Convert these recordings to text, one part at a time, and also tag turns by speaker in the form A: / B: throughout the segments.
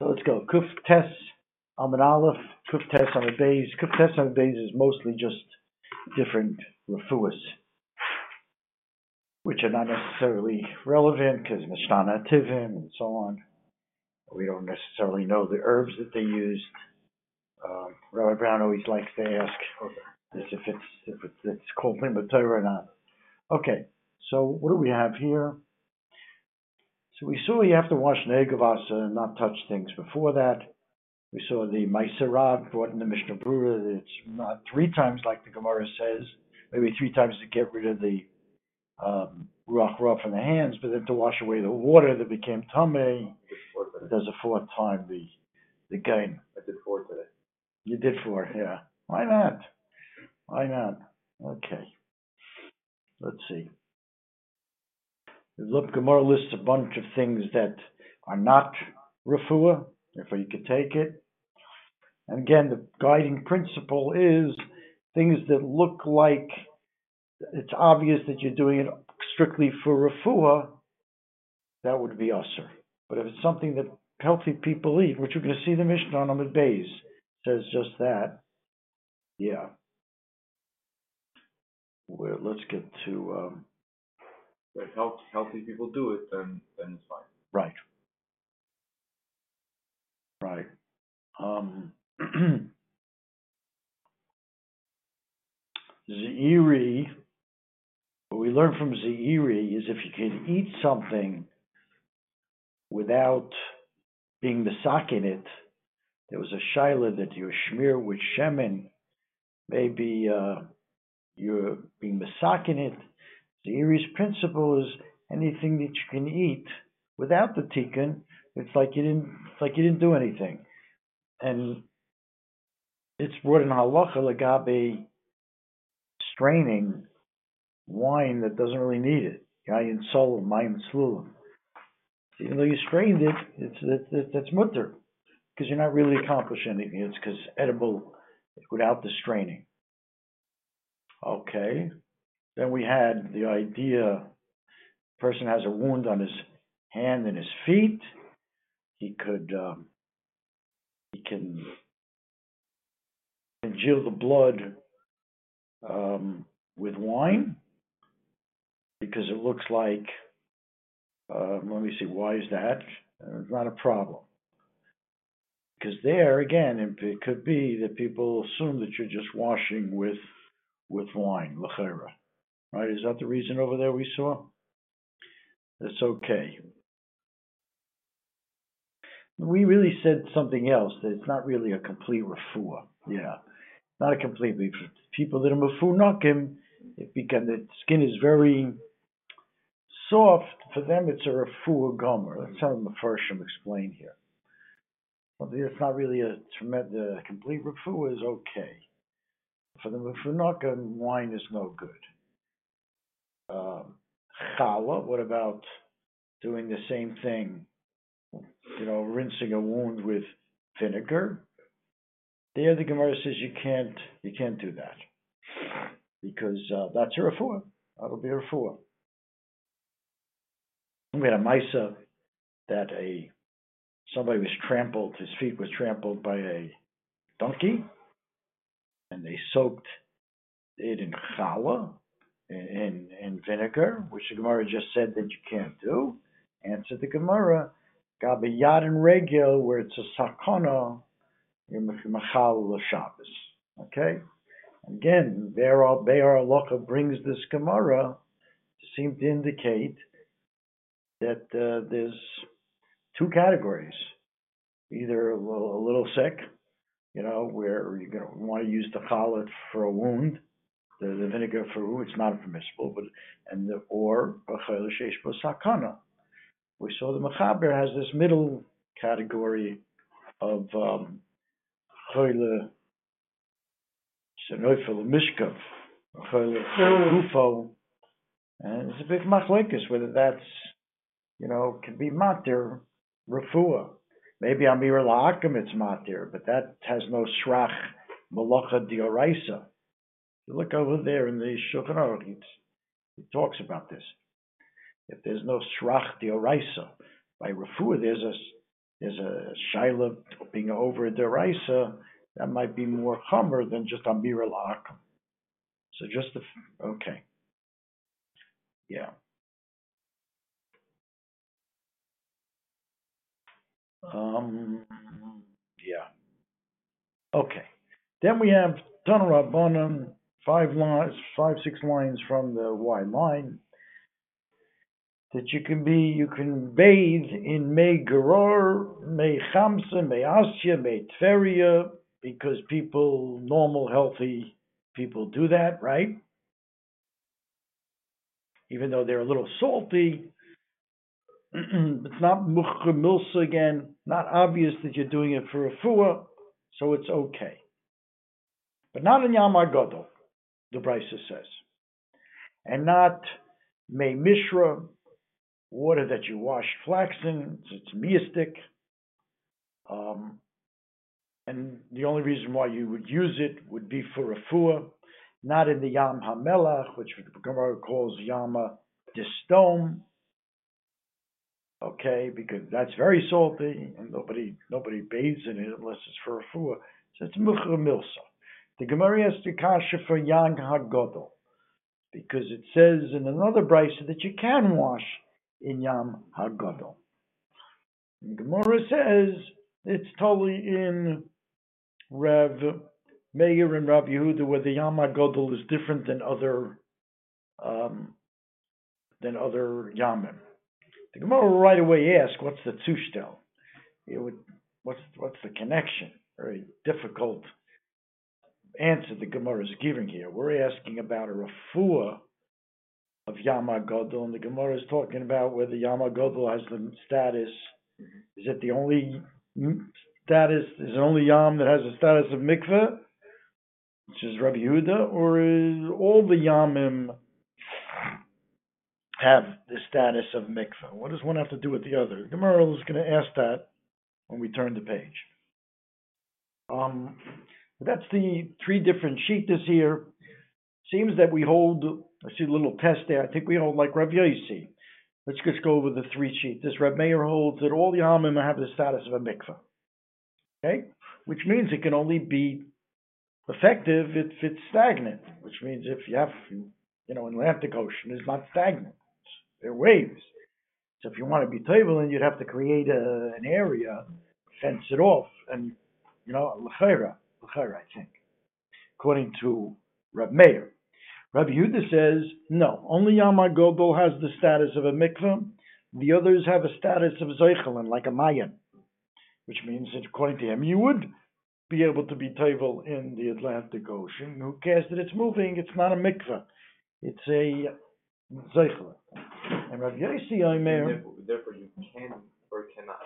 A: So let's go. Kuf Tes Amid Aleph, Kuf Tes Amid Beis. Kuf Tes Amid Beis is mostly just different refuahs, which are not necessarily relevant because Mishnah Tivim and so on. We don't necessarily know the herbs that they used. Um, Rabbi Brown always likes to ask is if it's if it's, it's called or not. Okay, so what do we have here? So we saw you have to wash negel vasser and not touch things before that. We saw the Ma'aseh Rav brought in the Mishnah Brura. It's not three times like the Gemara says, maybe three times to get rid of the um, ruach ra from the hands, but then to wash away the water that became tame. There's a fourth time the the gain.
B: I did four today.
A: You did four, yeah. Why not? Why not? Okay. Let's see. The Gemara lists a bunch of things that are not refuah, therefore you could take it. And again, the guiding principle is things that look like it's obvious that you're doing it strictly for refuah, that would be assur. But if it's something that healthy people eat, which you're going to see the Mishnah on Amid Bays says just that, yeah. Well, let's get to um,
B: If health, healthy people do it, then then it's fine.
A: right, right. Um, Zeiri, what we learn from Zeiri is if you can eat something without being the in it, there was a shaila that you smear with shemen, maybe uh, you're being in it. Zeiri's principle is anything that you can eat without the tikkun, it's like you didn't, it's like you didn't do anything, and it's brought in halacha legabe straining wine that doesn't really need it. Yayin sol, mayim slulim. Even though you strained it, it's, it's, that's mutter because you're not really accomplishing anything. It's because edible without the straining. Okay. Then we had the idea person has a wound on his hand and his feet. He could um, he can congeal the blood um, with wine because it looks like, uh, let me see, why is that? Uh, it's not a problem. Because there, again, it could be that people assume that you're just washing with with wine, lechera. Right? Is that the reason over there we saw? That's okay. We really said something else, that it's not really a complete refuah. Yeah not a complete. People that are mafunakim, it become the skin is very soft. For them, it's a refuah gomer. That's how the Mepharshim explain here. It's not really a tremendous, complete refuah is okay. For the mafunakim, wine is no good. Um, challah, what about doing the same thing? You know, rinsing a wound with vinegar there, the Gemara says you can't you can't do that because uh, that's a refuah. That'll be a refuah. We had a Misa that a somebody was trampled, his feet was trampled by a donkey, and they soaked it in challah, in, in vinegar, which the Gemara just said that you can't do. Answered the Gemara, Gabi Yad and Regil, where it's a you're Machal Shabbos. Okay? Again, Be'er Biur Halacha brings this Gemara to seem to indicate that uh, there's two categories. Either a little, a little sick, you know, where you're going to want to use the chalat for a wound, the, the vinegar for it's not permissible, but and the, or sakana. We saw the Mechaber has this middle category of um, choyle shenoifel mishkav, choyle gufo, and it's a big machlekes whether that's you know can be matir refuah. Maybe amir la'akim it's matir, but that has no shrach malacha dioraisa. You look over there in the Shulchan Aruch, he talks about this. If there's no shrach dioraisa by refuah, there's a there's a shaila being over a deraisa, that might be more chomer than just amir al. So just the okay, yeah. Um, yeah. Okay. Then we have Tanarabanan, five lines, five, six lines from the Y line. That you can be, you can bathe in May Geror, May Chamsa, May Asya, May Tveria, because people, normal, healthy people do that, right? Even though they're a little salty, it's not milsa again, not obvious that you're doing it for a fua, so it's okay. But not in Yam Gadol, the Brisa says. And not May Mishra, water that you wash flax in, it's mystic. Um, and the only reason why you would use it would be for a fua, not in the Yam HaMelach, which the Gemara calls Yama d'Sdom, okay, because that's very salty and nobody nobody bathes in it unless it's for a fua. So it's muchra milsa. The Gemara has to kasha for yam hagodol because it says in another brisa that you can wash in yam hagodol. The Gemara says it's totally in Rev Meir and Rav Yehuda where the yam hagodol is different than other um, than other yamim. The Gemara will right away ask, what's the tushtel? It would, what's, what's the connection? Very difficult answer the Gemara is giving here. We're asking about a refuah of Yama Godel, and the Gemara is talking about whether Yama Godel has the status. Is it the only status? Is it only Yam that has the status of mikveh, which is Rabbi Yehuda, or is all the Yamim have the status of mikveh? What does one have to do with the other? Gemara is going to ask that when we turn the page. Um, that's the three different shittas here. Seems that we hold, I see a little test there, I think we hold like Rav Yossi. Let's just go over the three shittas. Rav Meir holds that all the Amim have the status of a mikveh. Okay? Which means it can only be effective if it's stagnant, which means if you have, you know, Atlantic Ocean is not stagnant. They're waves. So if you want to be table, you'd have to create a, an area, fence it off, and you know, l'chayra, I think, according to Rab Meir. Rabbi Yehuda says no. Only Yama Godol has the status of a mikveh. The others have a status of zeichelin, like a mayan, which means that according to him, you would be able to be table in the Atlantic Ocean. Who cares that it's moving? It's not a mikveh. It's a zeichel. And Rav Yossi Omer.
B: Therefore, you can or cannot.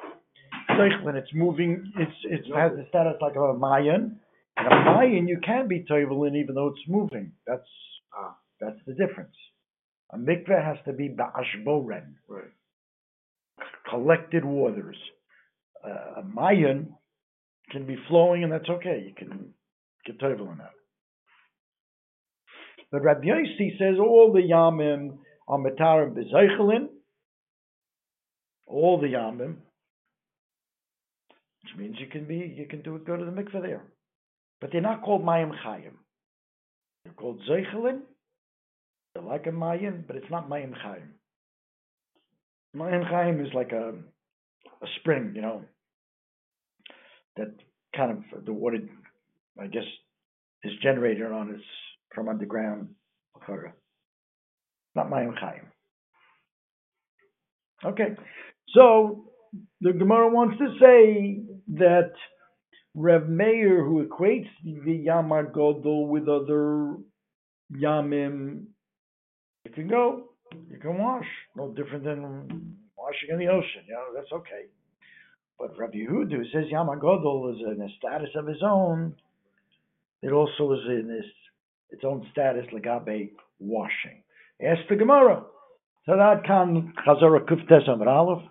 A: Zeichel, it's moving. It's it has the status like of a mayan. A mayan you can be table even though it's moving. That's
B: Ah,
A: that's the difference. A mikveh has to be ba'ashboren,
B: right.
A: collected waters. Uh, a mayan can be flowing and that's okay. You can get table in that. But Rabbi Yossi says all the yamim are metarim bezeichelin, all the yamim, which means you can be you can do it go to the mikveh there, but they're not called mayim chayim. They're called zeichelin. They're like a mayim, but it's not mayim chayim. Mayim chayim is like a a spring, you know, that kind of the water, I guess, is generated on its from underground. Not Mayim Chaim. Okay, so the Gemara wants to say that Rev Meir, who equates the Yamar Godol with other Yamim, you can go, you can wash, no different than washing in the ocean. You know, that's okay. But Rabbi Yehuda says Yamar Godol is in a status of his own. It also is in this its own status legabe washing. Ask the Gemara. Sadat kan chazara kuftes amr aleph.